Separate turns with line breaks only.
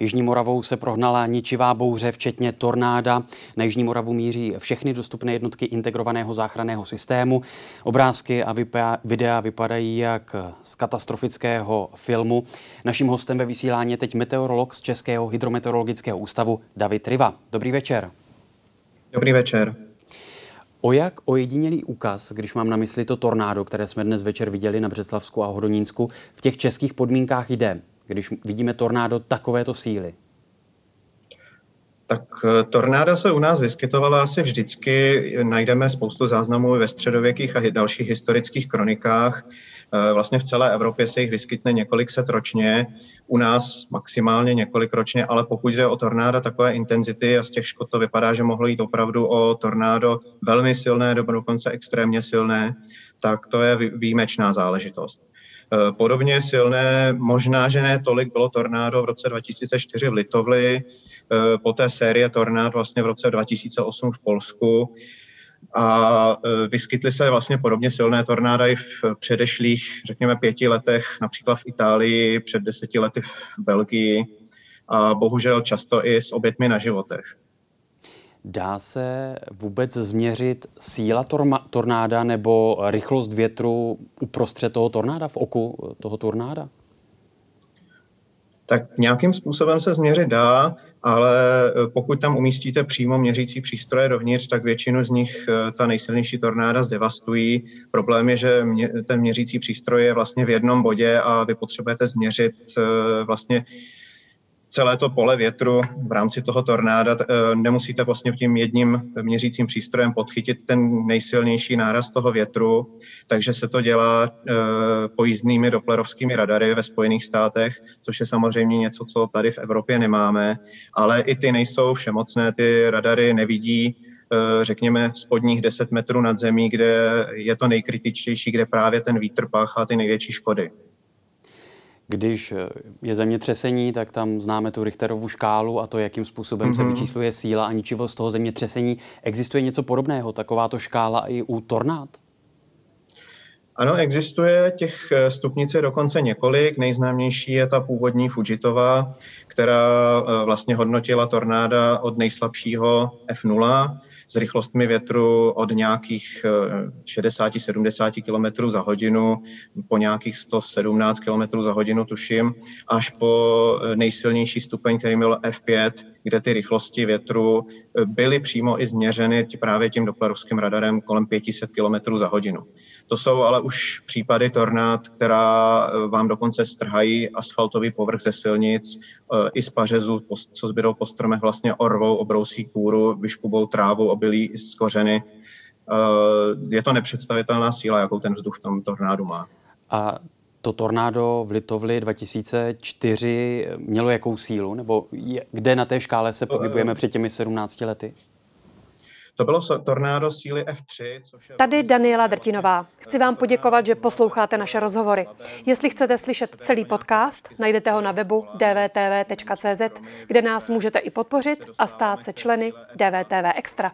Jižní Moravou se prohnala ničivá bouře, včetně tornáda. Na Jižní Moravu míří všechny dostupné jednotky integrovaného záchranného systému. Obrázky a videa vypadají jak z katastrofického filmu. Naším hostem ve vysílání je teď meteorolog z Českého hydrometeorologického ústavu David Riva. Dobrý večer.
Dobrý večer.
O jak ojedinělý úkaz, když mám na mysli to tornádo, které jsme dnes večer viděli na Břeclavsku a Hodonínsku, v těch českých podmínkách jde? Když vidíme tornádo takovéto síly?
Tak eh, tornáda se u nás vyskytovala asi vždycky. Najdeme spoustu záznamů ve středověkých a dalších historických kronikách. Eh, vlastně v celé Evropě se jich vyskytne několik set ročně, u nás maximálně několik ročně, ale pokud jde o tornáda takové intenzity a z těch škod to vypadá, že mohlo jít opravdu o tornádo velmi silné, nebo dokonce extrémně silné, tak to je výjimečná záležitost. Eh, podobně silné, možná, že ne tolik, bylo tornádo v roce 2004 v Litovli, eh, poté série tornád vlastně v roce 2008 v Polsku. A eh, vyskytly se vlastně podobně silné tornáda i v předešlých, řekněme, pěti letech, například v Itálii, před deseti lety v Belgii a bohužel často i s obětmi na životech.
Dá se vůbec změřit síla torma, tornáda nebo rychlost větru uprostřed toho tornáda, v oku toho tornáda?
Tak nějakým způsobem se změřit dá, ale pokud tam umístíte přímo měřící přístroje dovnitř, tak většinu z nich eh, ta nejsilnější tornáda zdevastují. Problém je, že mě, ten měřící přístroj je vlastně v jednom bodě a vy potřebujete změřit eh, vlastně celé to pole větru v rámci toho tornáda eh, nemusíte vlastně tím jedním měřícím přístrojem podchytit ten nejsilnější náraz toho větru, takže se to dělá eh, pojízdnými doplerovskými radary ve Spojených státech, což je samozřejmě něco, co tady v Evropě nemáme, ale i ty nejsou všemocné, ty radary nevidí eh, řekněme, spodních 10 metrů nad zemí, kde je to nejkritičtější, kde právě ten vítr páchá ty největší škody.
Když eh, je zemětřesení, tak tam známe tu Richterovu škálu a to, jakým způsobem mm-hmm. se mhm. vyčísluje síla a ničivost toho zemětřesení. Existuje něco podobného, takováto škála i u tornád?
Ano, existuje. Těch eh, stupnic je dokonce několik. Nejznámější je ta původní Fujitova, která eh, vlastně hodnotila tornáda od nejslabšího F0 s rychlostmi větru od nějakých 60-70 km za hodinu po nějakých 117 km za hodinu, tuším, až po eh, nejsilnější stupeň, který byl F5, kde ty rychlosti větru eh, byly přímo i změřeny právě tím doplerovským radarem kolem 500 km za hodinu. To jsou ale už případy tornád, která eh, vám dokonce strhají asfaltový povrch ze silnic, i z pařezu, co zbydou po stromech, vlastně orvou, obrousí kůru, vyškubou trávu, obilí z kořeny. Je to nepředstavitelná síla, jakou ten vzduch v tom tornádu má.
A to tornádo v Litovli 2004 mělo jakou sílu? Nebo je, kde na té škále se pohybujeme před těmi 17 lety?
To bylo tornádo síly F3. Což je...
Tady Daniela Drtinová. Chci vám poděkovat, že posloucháte naše rozhovory. Jestli chcete slyšet celý podcast, najdete ho na webu dvtv.cz, kde nás můžete i podpořit a stát se členy DVTV Extra.